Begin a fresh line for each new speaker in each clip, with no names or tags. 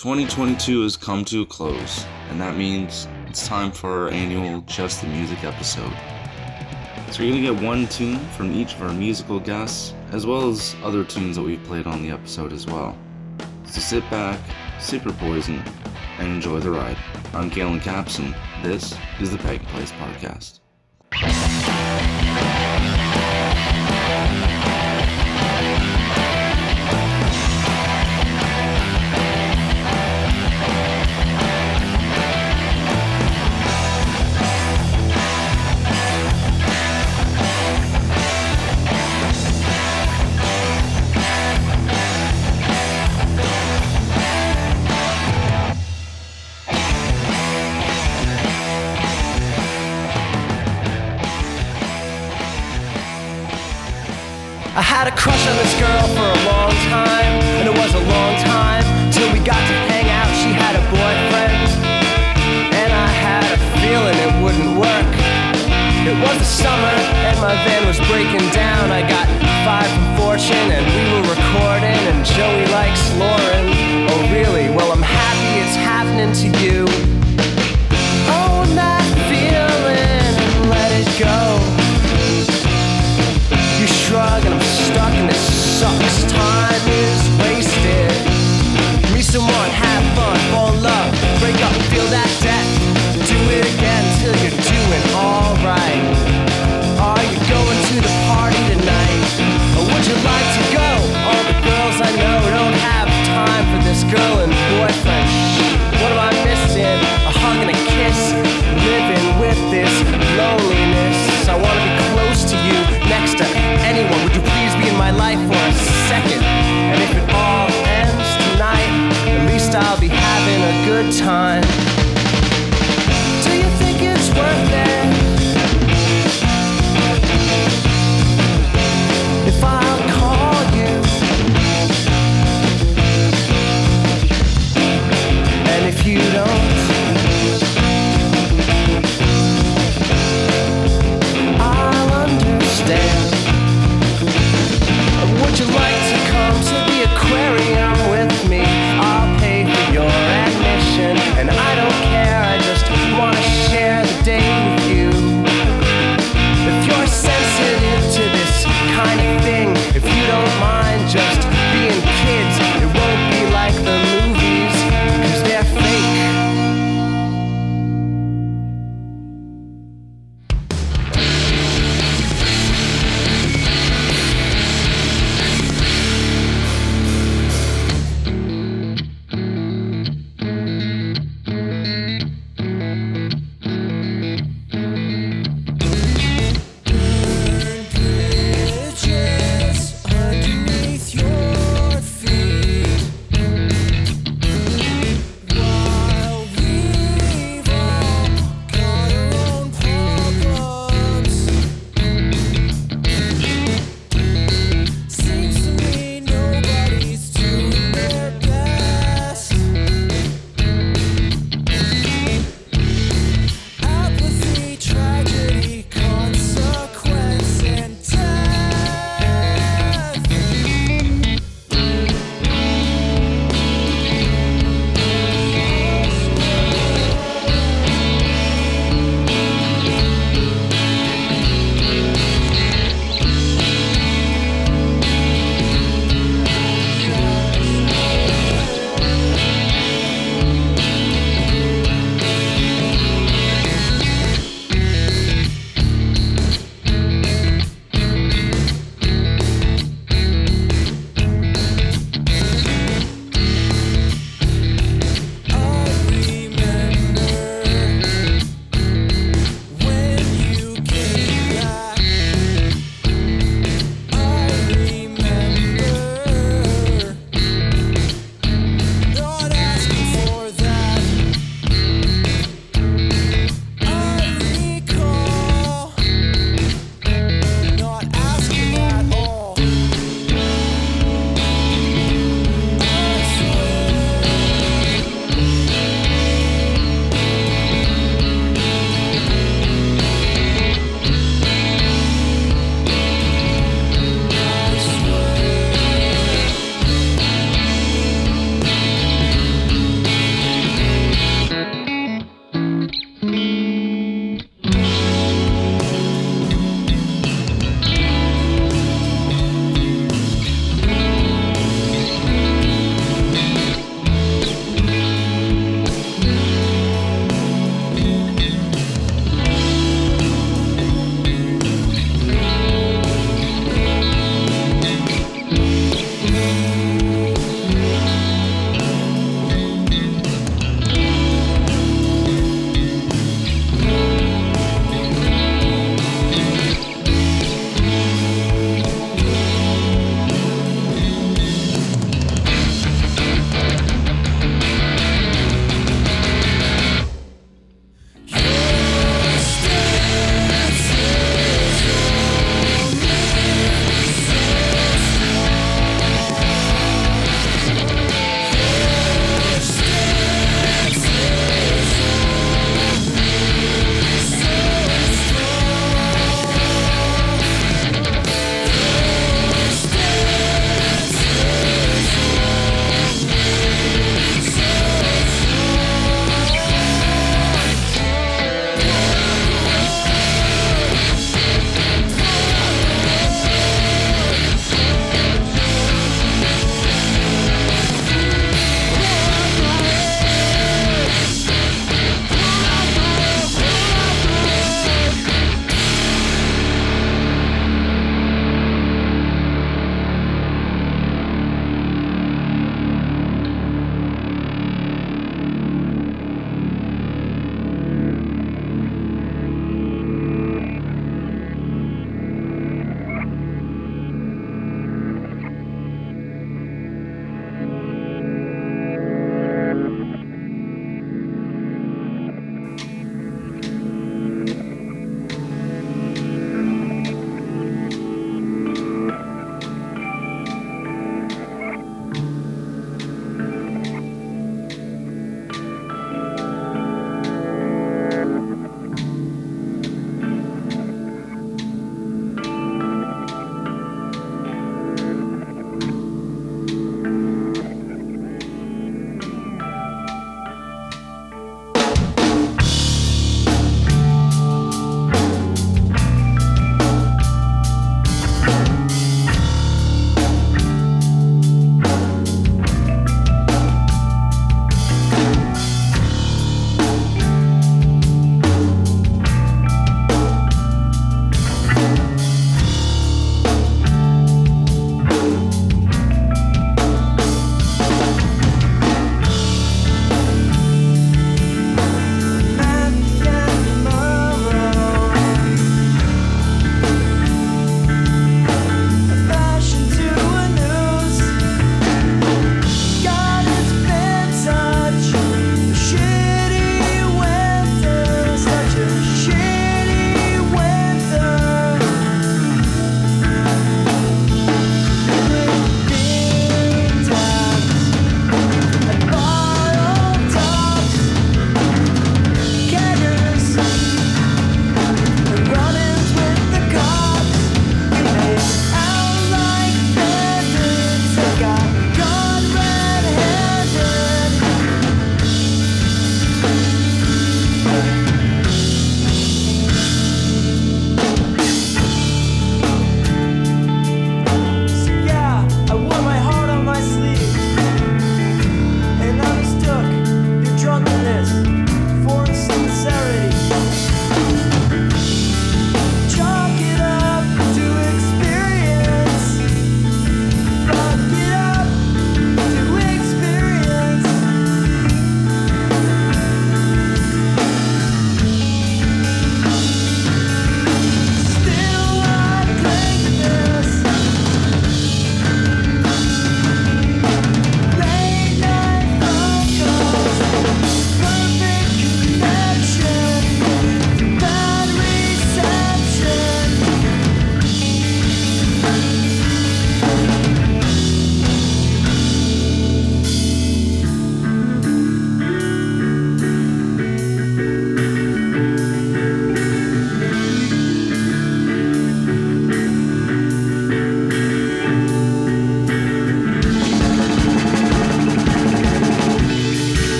2022 has come to a close, and that means it's time for our annual Just the Music episode. So you're gonna get one tune from each of our musical guests, as well as other tunes that we've played on the episode as well. So sit back, sip your poison, and enjoy the ride. I'm Galen Capson. This is the Peg Place Podcast.
Had a crush on this girl for a long time, and it was a long time till we got to hang out. She had a boyfriend, and I had a feeling it wouldn't work. It was the summer, and my van was breaking down. I got five from Fortune, and we were recording, and Joey likes Lauren. Oh, really? Well, I'm happy it's happening to you. this girl and boyfriend. What am I missing?
A hug and a kiss. Living with this loneliness. I wanna be close to you, next to anyone. Would you please be in my life for a second? And if it all ends tonight, at least I'll be having a good time.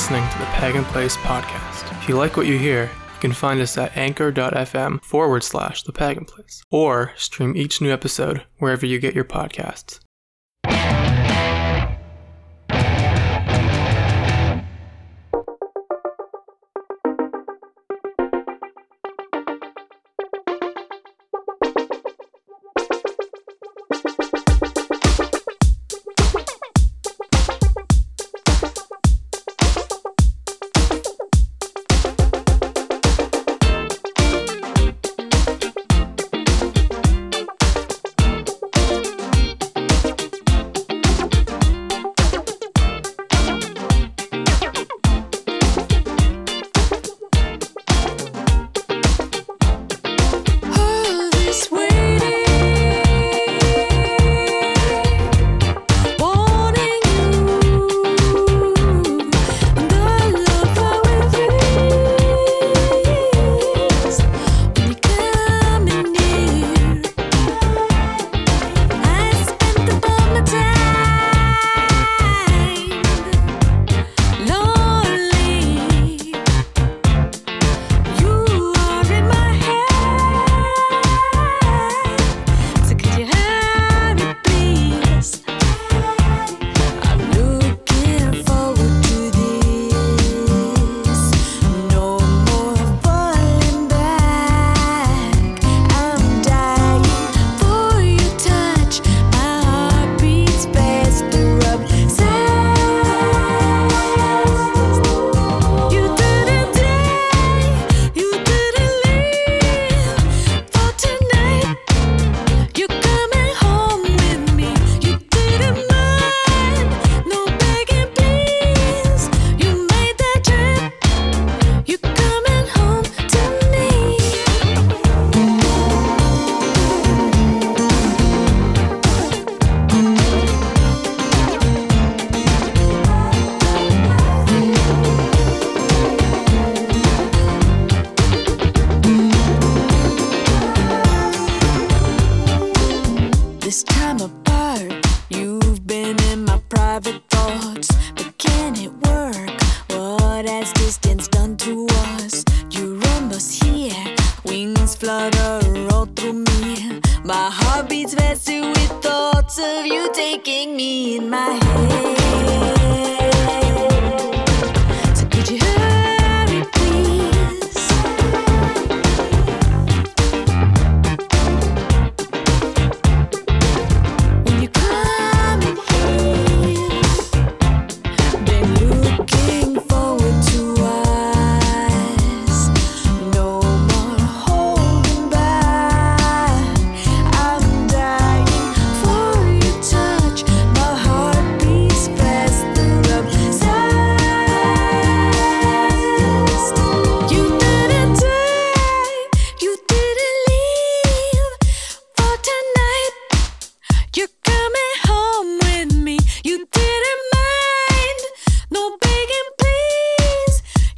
listening to the Peg and
Place podcast. If you like what you hear, you can find us at anchor.fm forward slash the Pagan Place, or stream each new episode wherever you get your podcasts.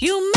You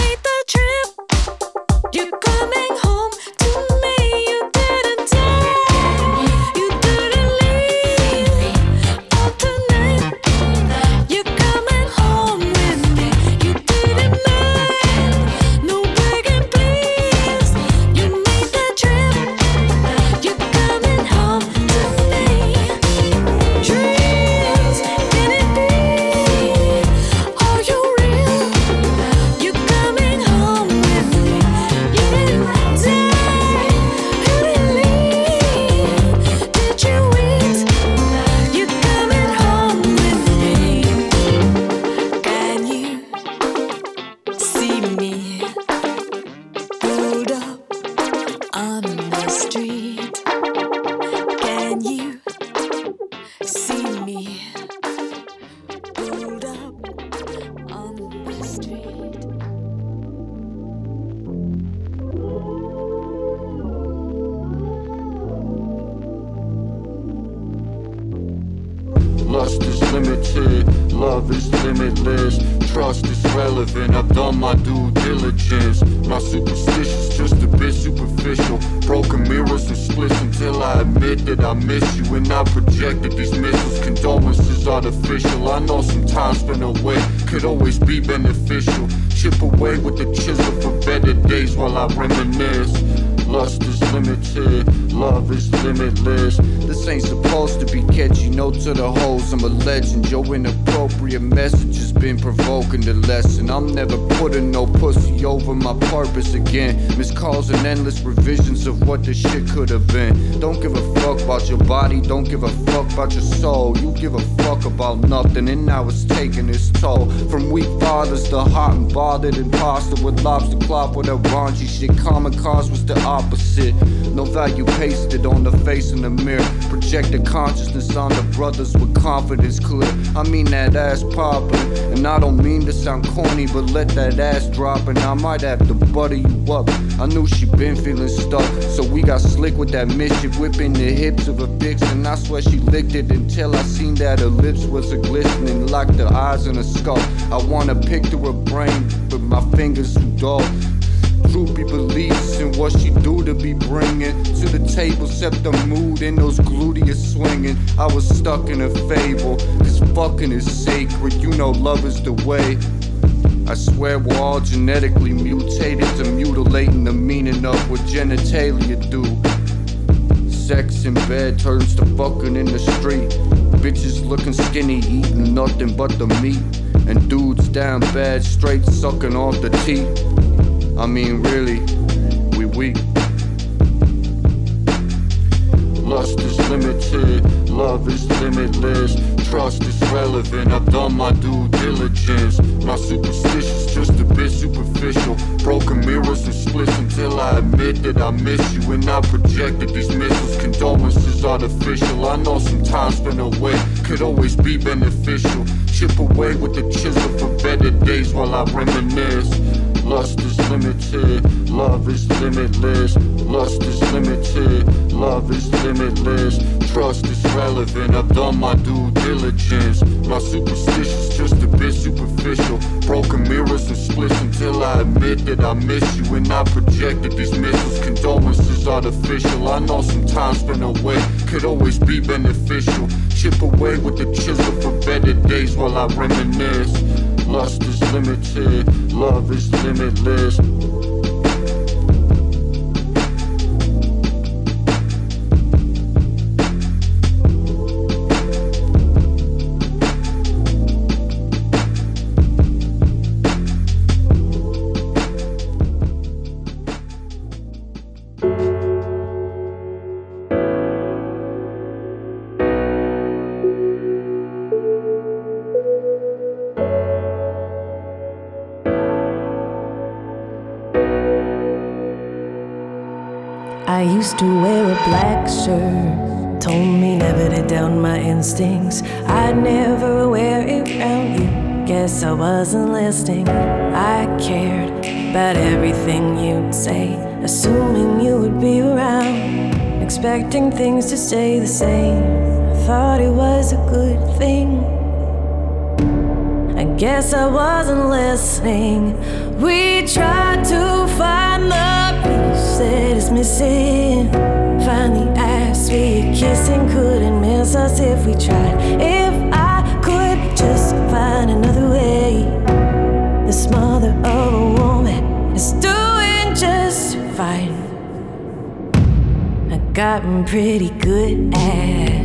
could
have been. Don't give a fuck about your body, don't give a fuck about your soul. You give a fuck about nothing, and now it's taking its toll. From weak fathers to hot and bothered imposter with lobster clop with that raunchy shit. Common cause was the opposite. No value pasted on the face in the mirror. Projected consciousness on the brothers with confidence clear. I mean that ass popping, and I don't mean to sound corny, but let that ass drop, and I might have to butter you up. I knew she been feeling stuck, so we got slick with that mischief, whipping the hips of a and I swear she licked it until I seen that her lips was a glistening like the eyes in a skull. I wanna pick through her brain, but my fingers too dull. Droopy beliefs in what she do to be bringing to the table, set the mood in those gluteus swinging. I was stuck in a fable, cause fucking is sacred. You know love is the way. I swear we're all genetically mutated to mutilating the meaning of what genitalia do. Sex in bed turns to fucking in the street. Bitches looking skinny, eating nothing but the meat. And dudes down bad, straight sucking off the teeth. I mean, really, we weak. Lust is limited, love is limitless. Trust is relevant, I've done my due diligence. My superstition's just a bit superficial. Broken mirrors and splits until I admit that I miss you. And I projected these missiles, condolences artificial. I know sometimes been away could always be beneficial. Chip away with the chisel for better days while I reminisce. Lust is limited, love is limitless. Lust is limited, love is limitless. Trust is relevant, I've done my due diligence. My superstition's just a bit superficial. Broken mirrors and splits until I admit that I miss you. And I projected these missiles, condolences artificial. I know sometimes been away could always be beneficial. Chip away with the chisel for better days while I reminisce. Lust is limited, love is limitless.
I'd never wear it around you. Guess I wasn't listening. I cared about everything you'd say, assuming you would be around, expecting things to stay the same. I thought it was a good thing. I guess I wasn't listening. We tried to find the piece that is missing. Finally asked, we kissing couldn't miss us if we tried. If I could just find another way, this mother of a woman is doing just fine. I've gotten pretty good at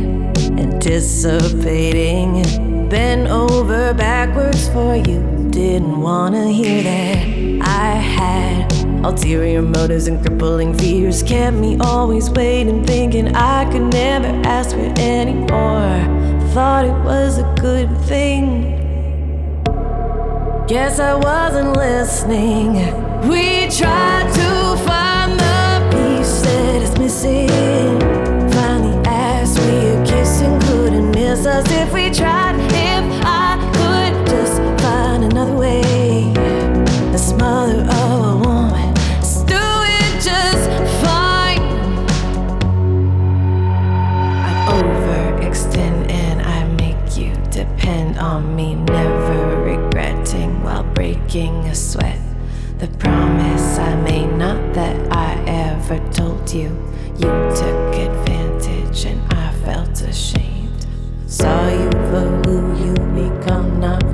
anticipating. Bent over backwards for you. Didn't wanna hear that. I had ulterior motives and crippling fears. Kept me always waiting, thinking I could never ask for any more. Thought it was a good thing. Guess I wasn't listening. We tried to find the piece that is missing. Finally asked, we a kissing couldn't miss us if we tried.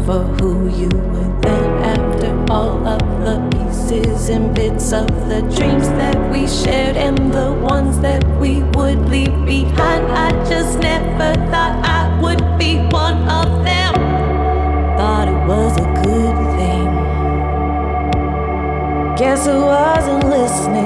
For who you were then. After all of the pieces and bits of the dreams that we shared and the ones that we would leave behind, I just never thought I would be one of them. Thought it was a good thing. Guess I wasn't listening.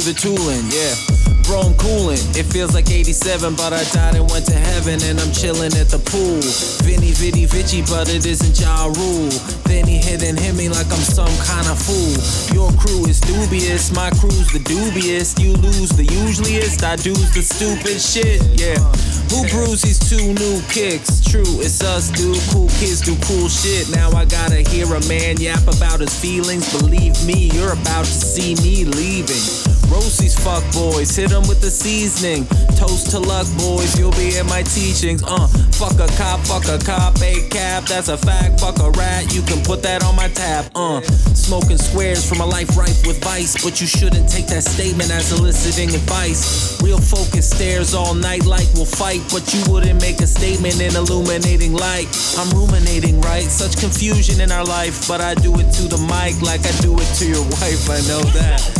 Threw the tooling, yeah. Bro, I'm coolin'. It feels like 87, but I died and went to heaven, and I'm chillin' at the pool. Vinny, Vitty, Vici, but it isn't Ja Rule. Then he hit and hit me like I'm some kind of fool. Your crew is dubious, my crew's the dubious. You lose the usuallyest, I do the stupid shit, yeah. Who brews these two new kicks? True, it's us, dude. Cool kids do cool shit. Now I gotta hear a man yap about his feelings. Believe me, you're about to see me leaving. Roast these fuck boys, hit them with the seasoning. Toast to luck, boys, you'll be in my teachings. Uh, fuck a cop, fuck a cop, a cap, that's a fact. Fuck a rat, you can put that on my tab. Uh, smoking squares from a life rife with vice, but you shouldn't take that statement as eliciting advice. Real focus stares all night like we'll fight, but you wouldn't make a statement in illuminating light. I'm ruminating, right? Such confusion in our life, but I do it to the mic like I do it to your wife. I know that.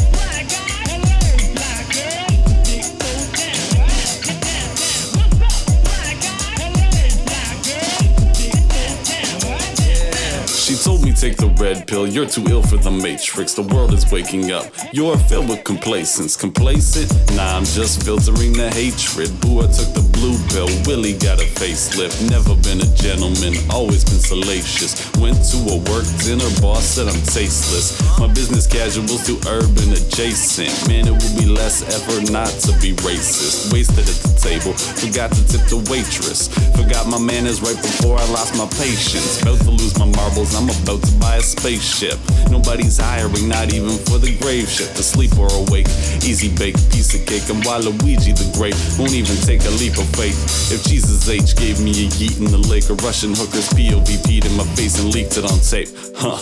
Take the red pill. You're too ill for the matrix. The world is waking up. You're filled with complacence. Complacent? Nah, I'm just filtering the hatred. Boo, I took the blue pill. Willie got a facelift. Never been a gentleman, always been salacious. Went to a work dinner, boss said I'm tasteless. My business casuals too urban adjacent. Man, it would be less effort not to be racist. Wasted at the table, forgot to tip the waitress. Forgot my manners right before I lost my patience. About to lose my marbles, I'm about to buy a spaceship. Nobody's hiring, not even for the grave ship. Asleep or awake, easy bake, piece of cake. And while Luigi the Great won't even take a leap of faith. If Jesus H gave me a yeet in the lake, a Russian hooker's POV would in my face and leaked it on tape. Huh.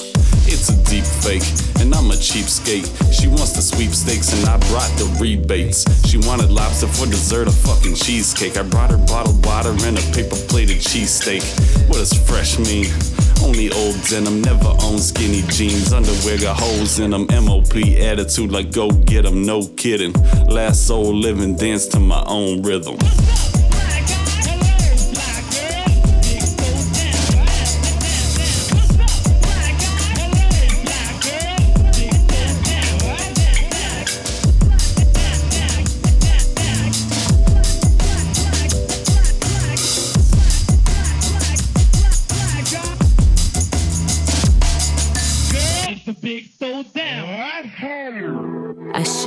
It's a deep fake, and I'm a cheapskate. She wants the sweepstakes, and I brought the rebates. She wanted lobster for dessert, a fucking cheesecake. I brought her bottled water and a paper plated cheesesteak. What does fresh mean? Only old denim, never own skinny jeans. Underwear got holes in them. MOP attitude like go get 'em, no kidding. Last soul living, dance to my own rhythm.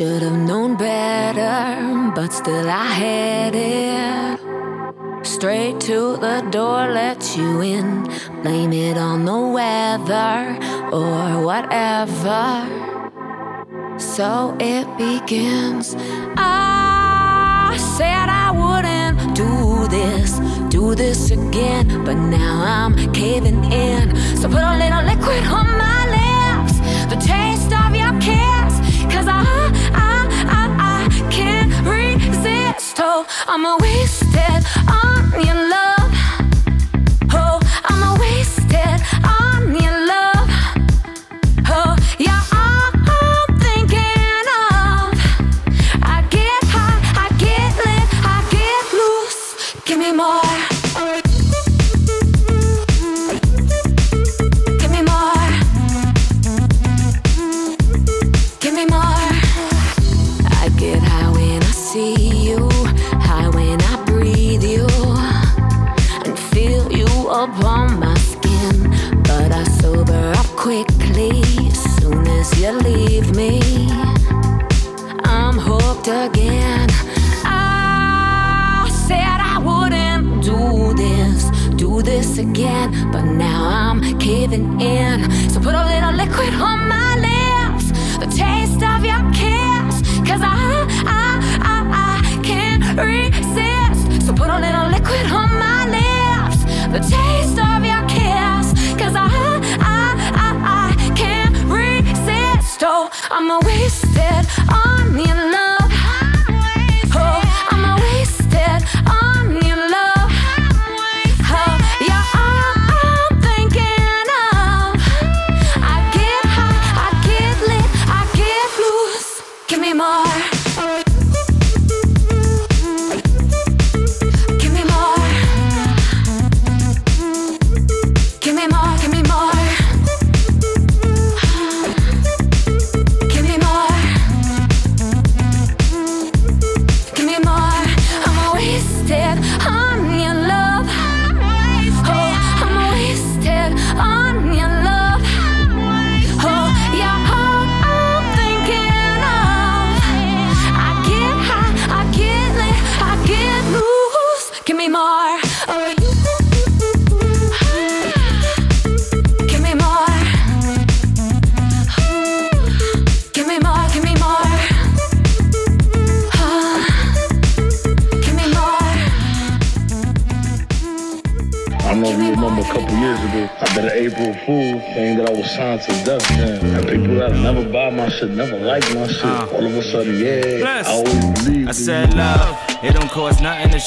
Should have known better, but still I had it. Straight to the door, let you in. Blame it on the weather or whatever. So it begins. I said I wouldn't do this, do this again, but now I'm caving in. So put a little liquid on my I'm wasted on your love.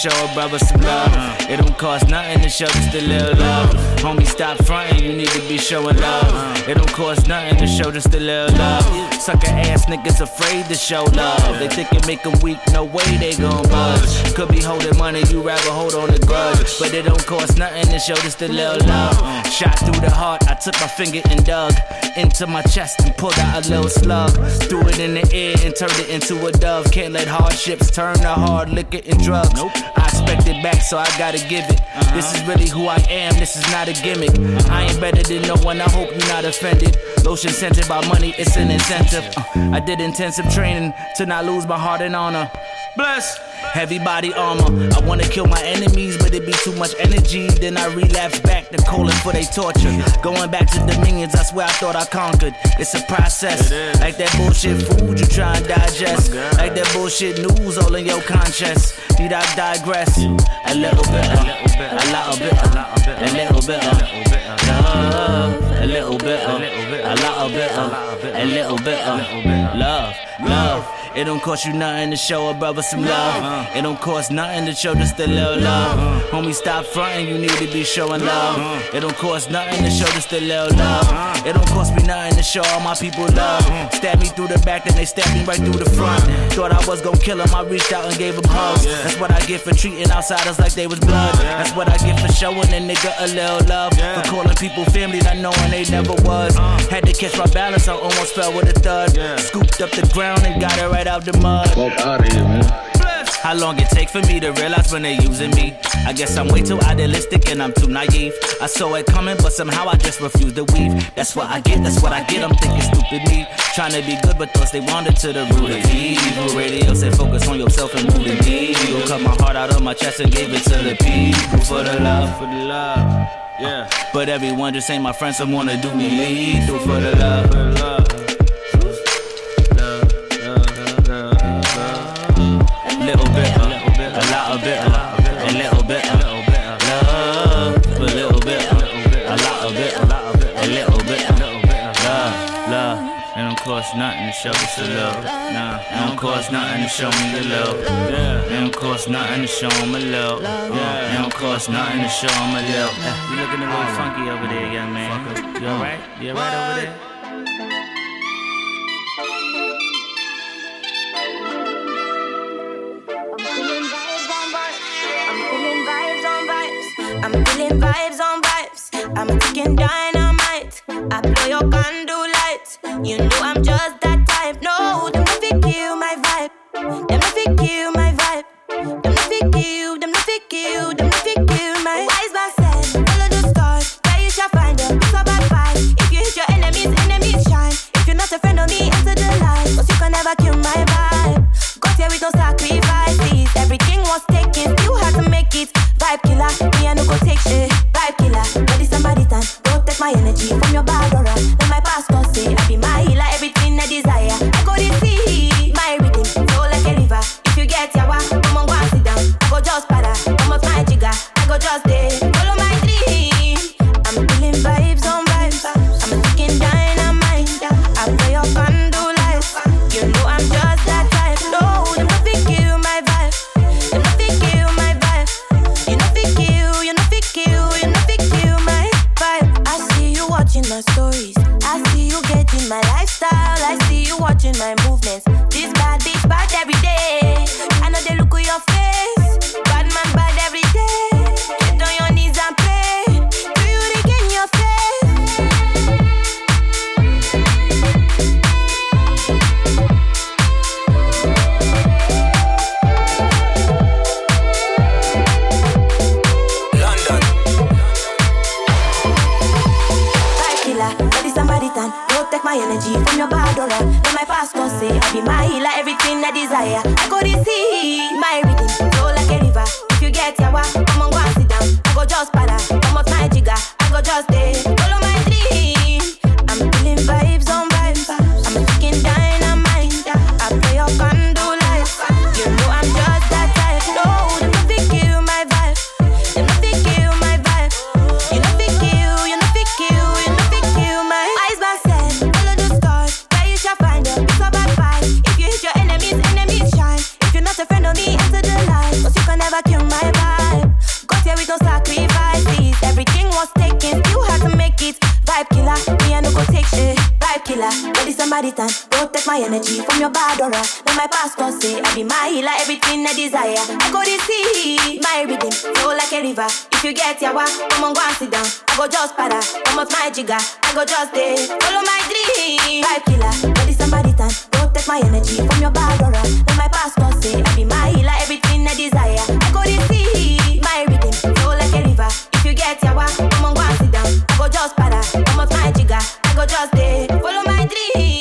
Show a brother some love. It don't cost nothing to show just a little love. Homie, stop frontin', you need to be showing love. Uh. It don't cost nothing to show just a little love. Sucker ass niggas afraid to show love. They think it make them weak, no way they gon' budge. Could be holding money, you rather hold on a grudge. But it don't cost nothing to show just a little love. Shot through the heart, I took my finger and dug into my chest and pulled out a little slug. Threw it in the air and turned it into a dove. Can't let hardships turn to hard liquor and drugs. I expect it back, so I gotta give it. Uh-huh. This is really who I am, this is not a gimmick. I ain't better than no one, I hope you're not offended. Lotion scented by money, it's an incentive. Uh, I did intensive training to not lose my heart and honor. Bless. Heavy body armor. I wanna kill my enemies, but it be too much energy. Then I relapse back to calling for they torture. Going back to dominions, I swear I thought I conquered. It's a process. Like that bullshit food you try and digest. Like that bullshit news all in your conscience. Need I digress? A little bit, uh, uh, a little bit, a lot bit, a bit, a little bit, uh, a little bit, a little bit, Uh, a little bit, bit, a little bit, love, love. It don't cost you nothing to show a brother some love. It don't cost nothing to show just a little love. Homie, stop fronting, you need to be showing love. It don't cost nothing to show just a little love. It don't cost me nothing to show all my people love. Stab me through the back, then they stab me right through the front. Thought I was gon' kill him, I reached out and gave him hugs. That's what I get for treating outsiders like they was blood. That's what I get for showing a nigga a little love. For calling people family, not knowing they never was. Had to catch my balance, I almost fell with a thud. Scooped up the ground and got it right out the mud.
Fuck out of here, man.
How long it take for me to realize when they using me? I guess I'm way too idealistic and I'm too naive. I saw it coming, but somehow I just refuse to weave. That's what I get, that's what I get. I'm thinking stupid me. Trying to be good, but thoughts they wandered to the root of evil. Radio said focus on yourself and move the needle. Cut my heart out of my chest and gave it to the people for the love, for the love. Yeah, but everyone just ain't my friend, some wanna do me lethal for the love, for the love. Nothing to show us the love. Nah, it don't cost nothing to show me the love. Yeah, it don't cost nothing to show 'em a love. Yeah, it don't cost nothing to show 'em a love. Eh, You looking a little funky over there, young man. You alright? You alright over there?
I'm feeling vibes on vibes. I'm taking dynamite. My healer, everything I desire. I go to see my rhythm, flow like a river. If you get yawa, come on, go and sit down. I go just para, come out my jigger. I go just stay, follow my dream. Vibe killer, ready somebody time. Don't take my energy from your bad aura. Let my pastor say, I be my healer, everything I desire. I go to see my rhythm, flow like a river. If you get yawa, come on, go and sit down. I go just para, come out my jigger. I go just stay, follow my dream.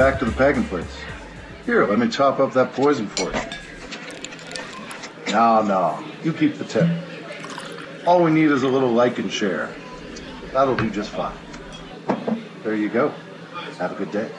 Back to the Pagan Place. Here, let me top up that poison for you. No, no, you keep the tip. All we need is a little like and share. That'll do just fine. There you go. Have a good day.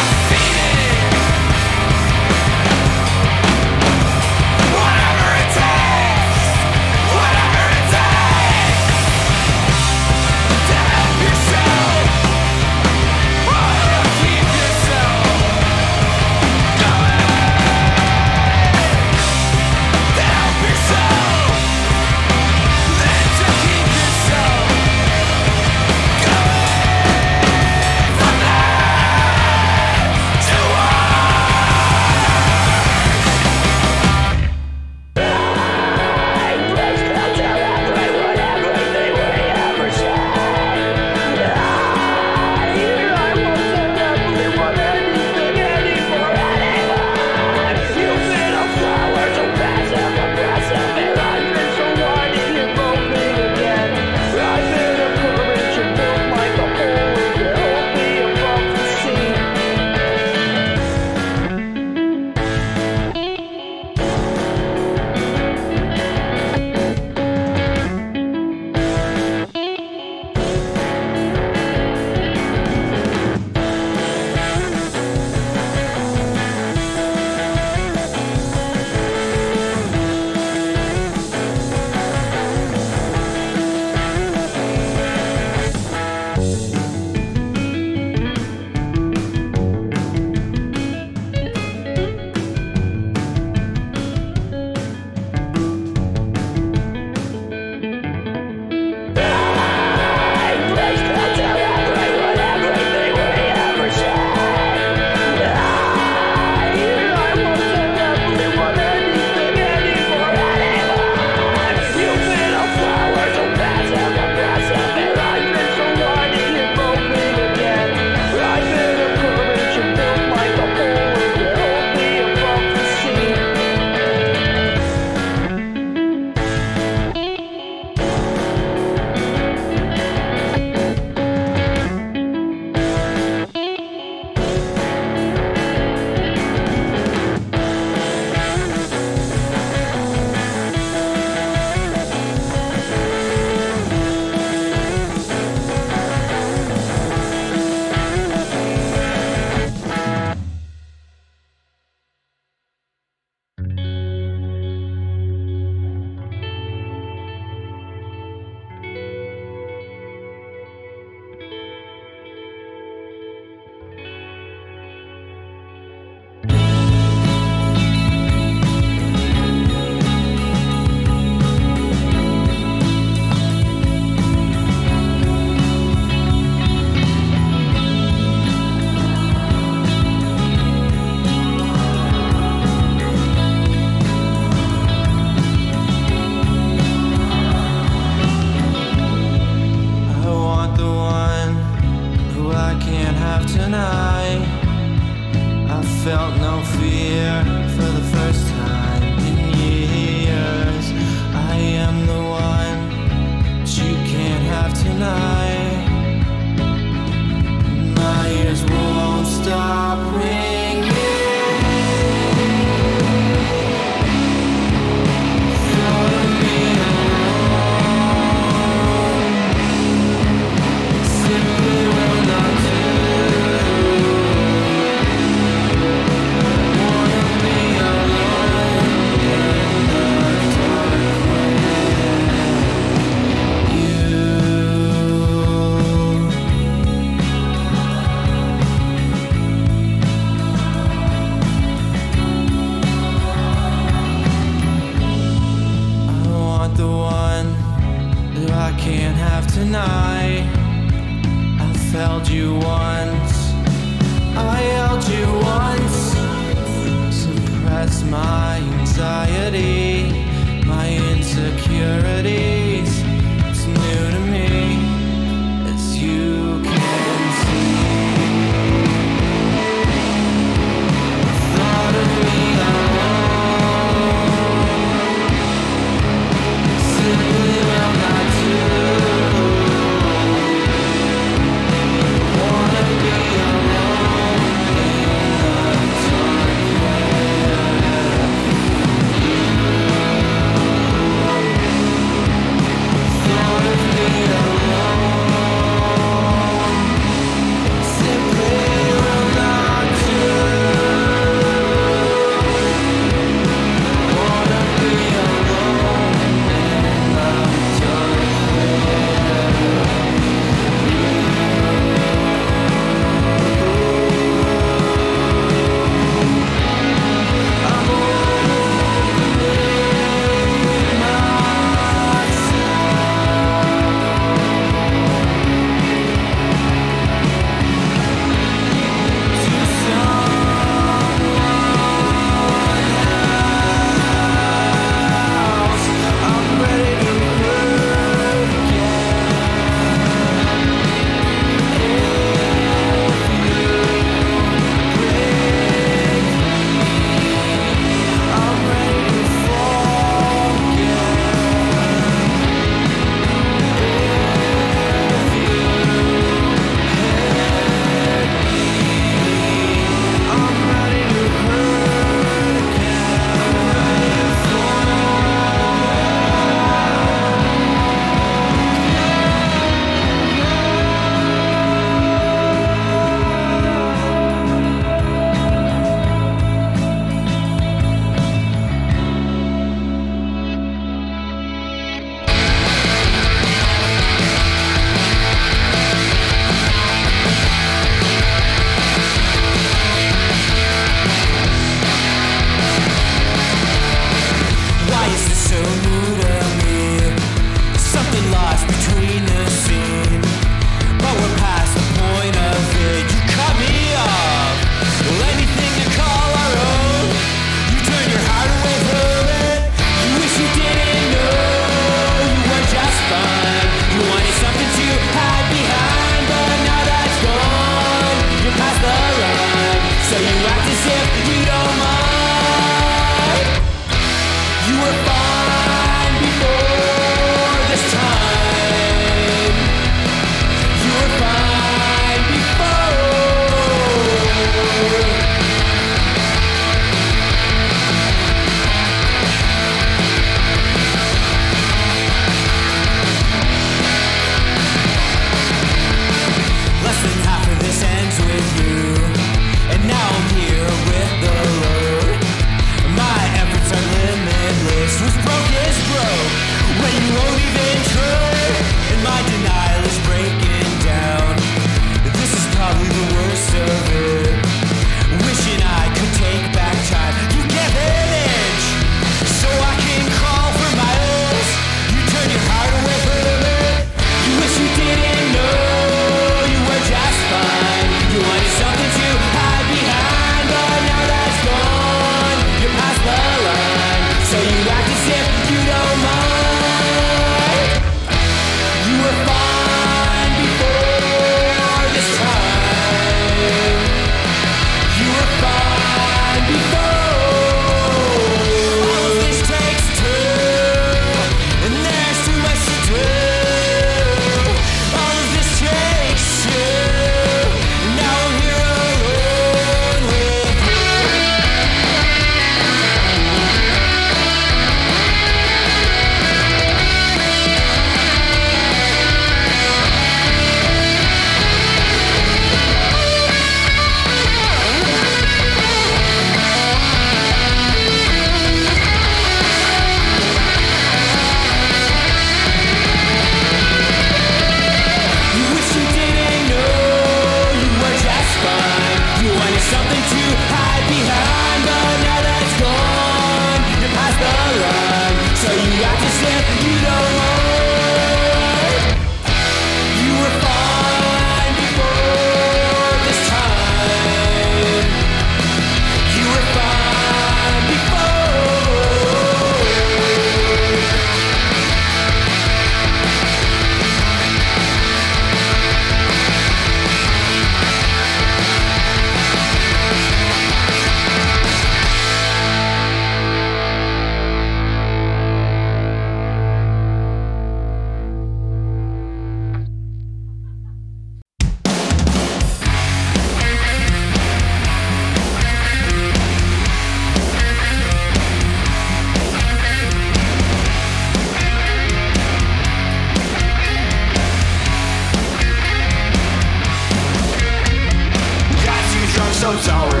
So don't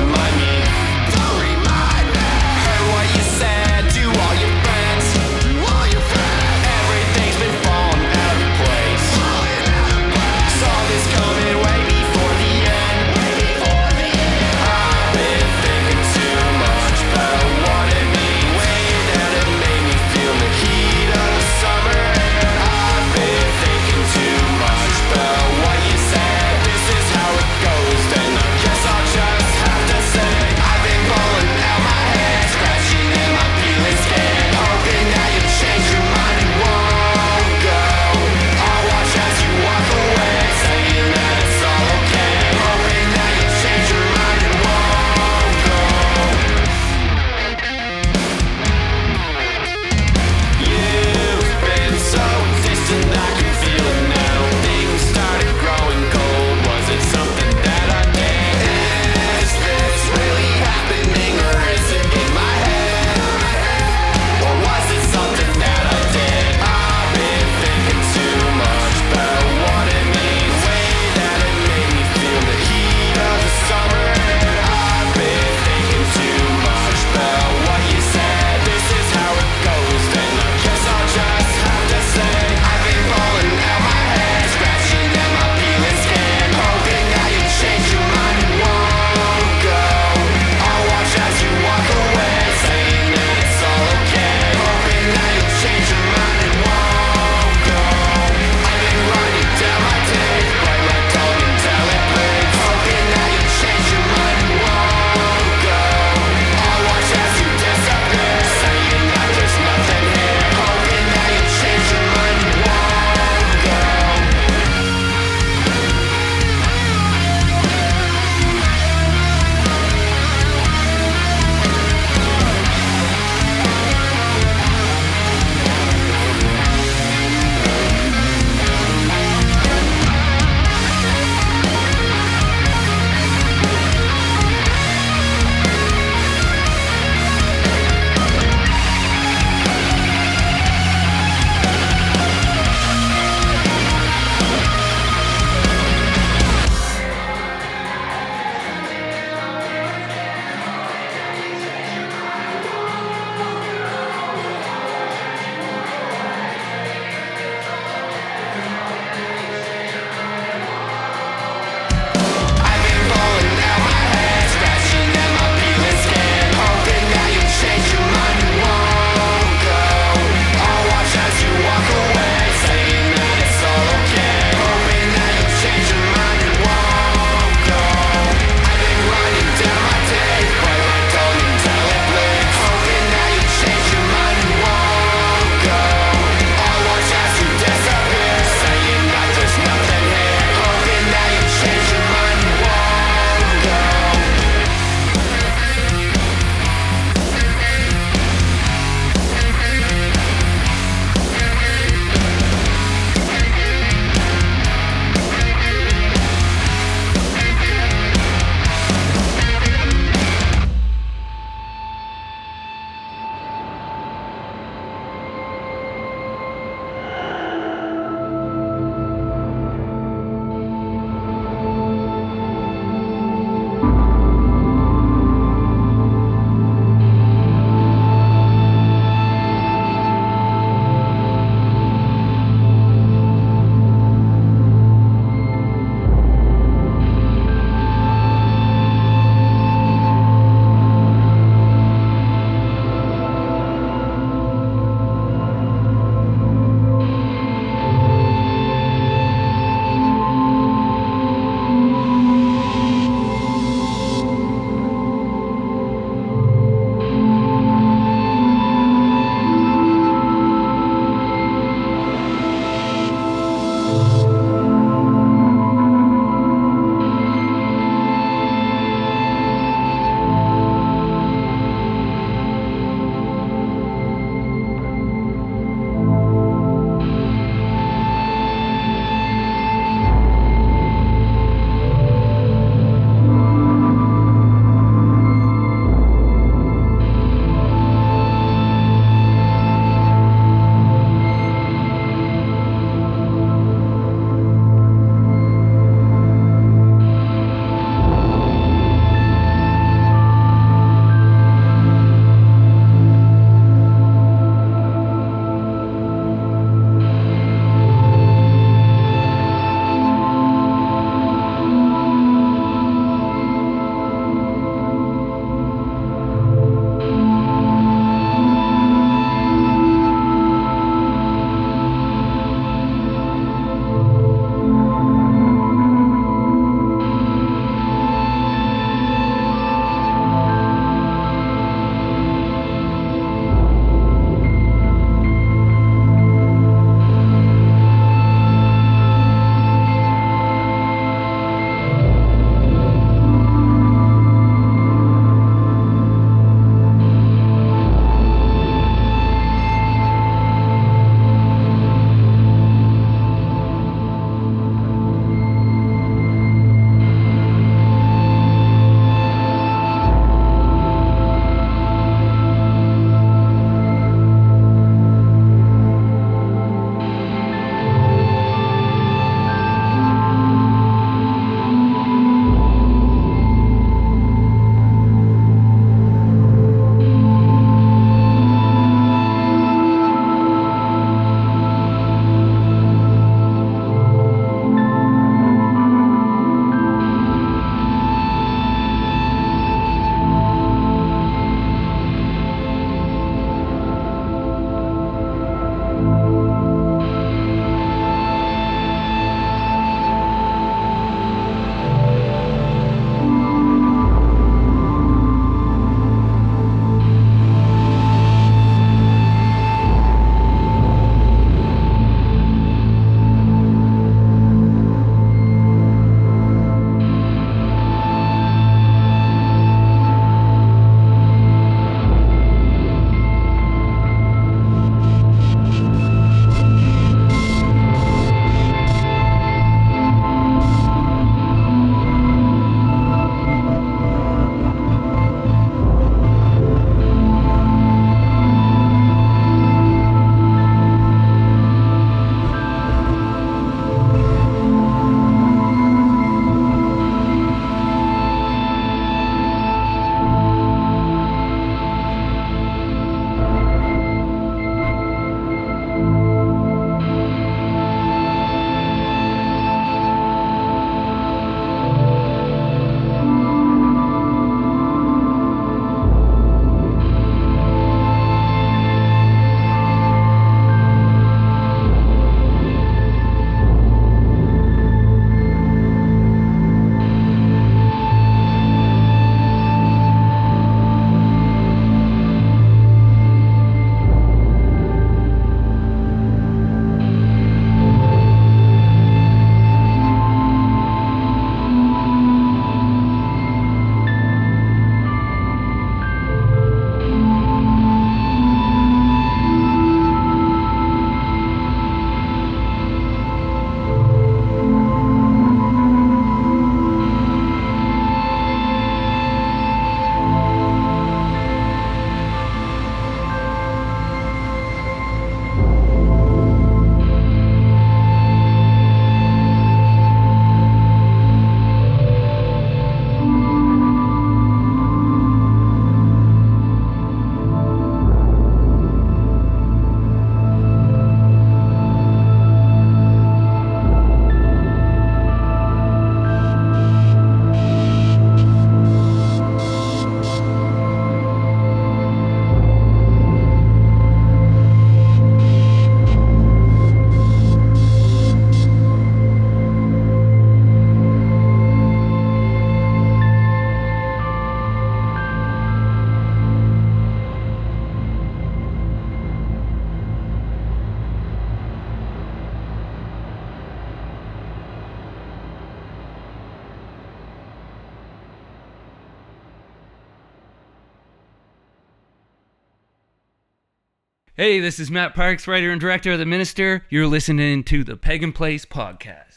Hey, this is Matt Parks, writer and director of The Minister. You're listening to the Pagan Place podcast.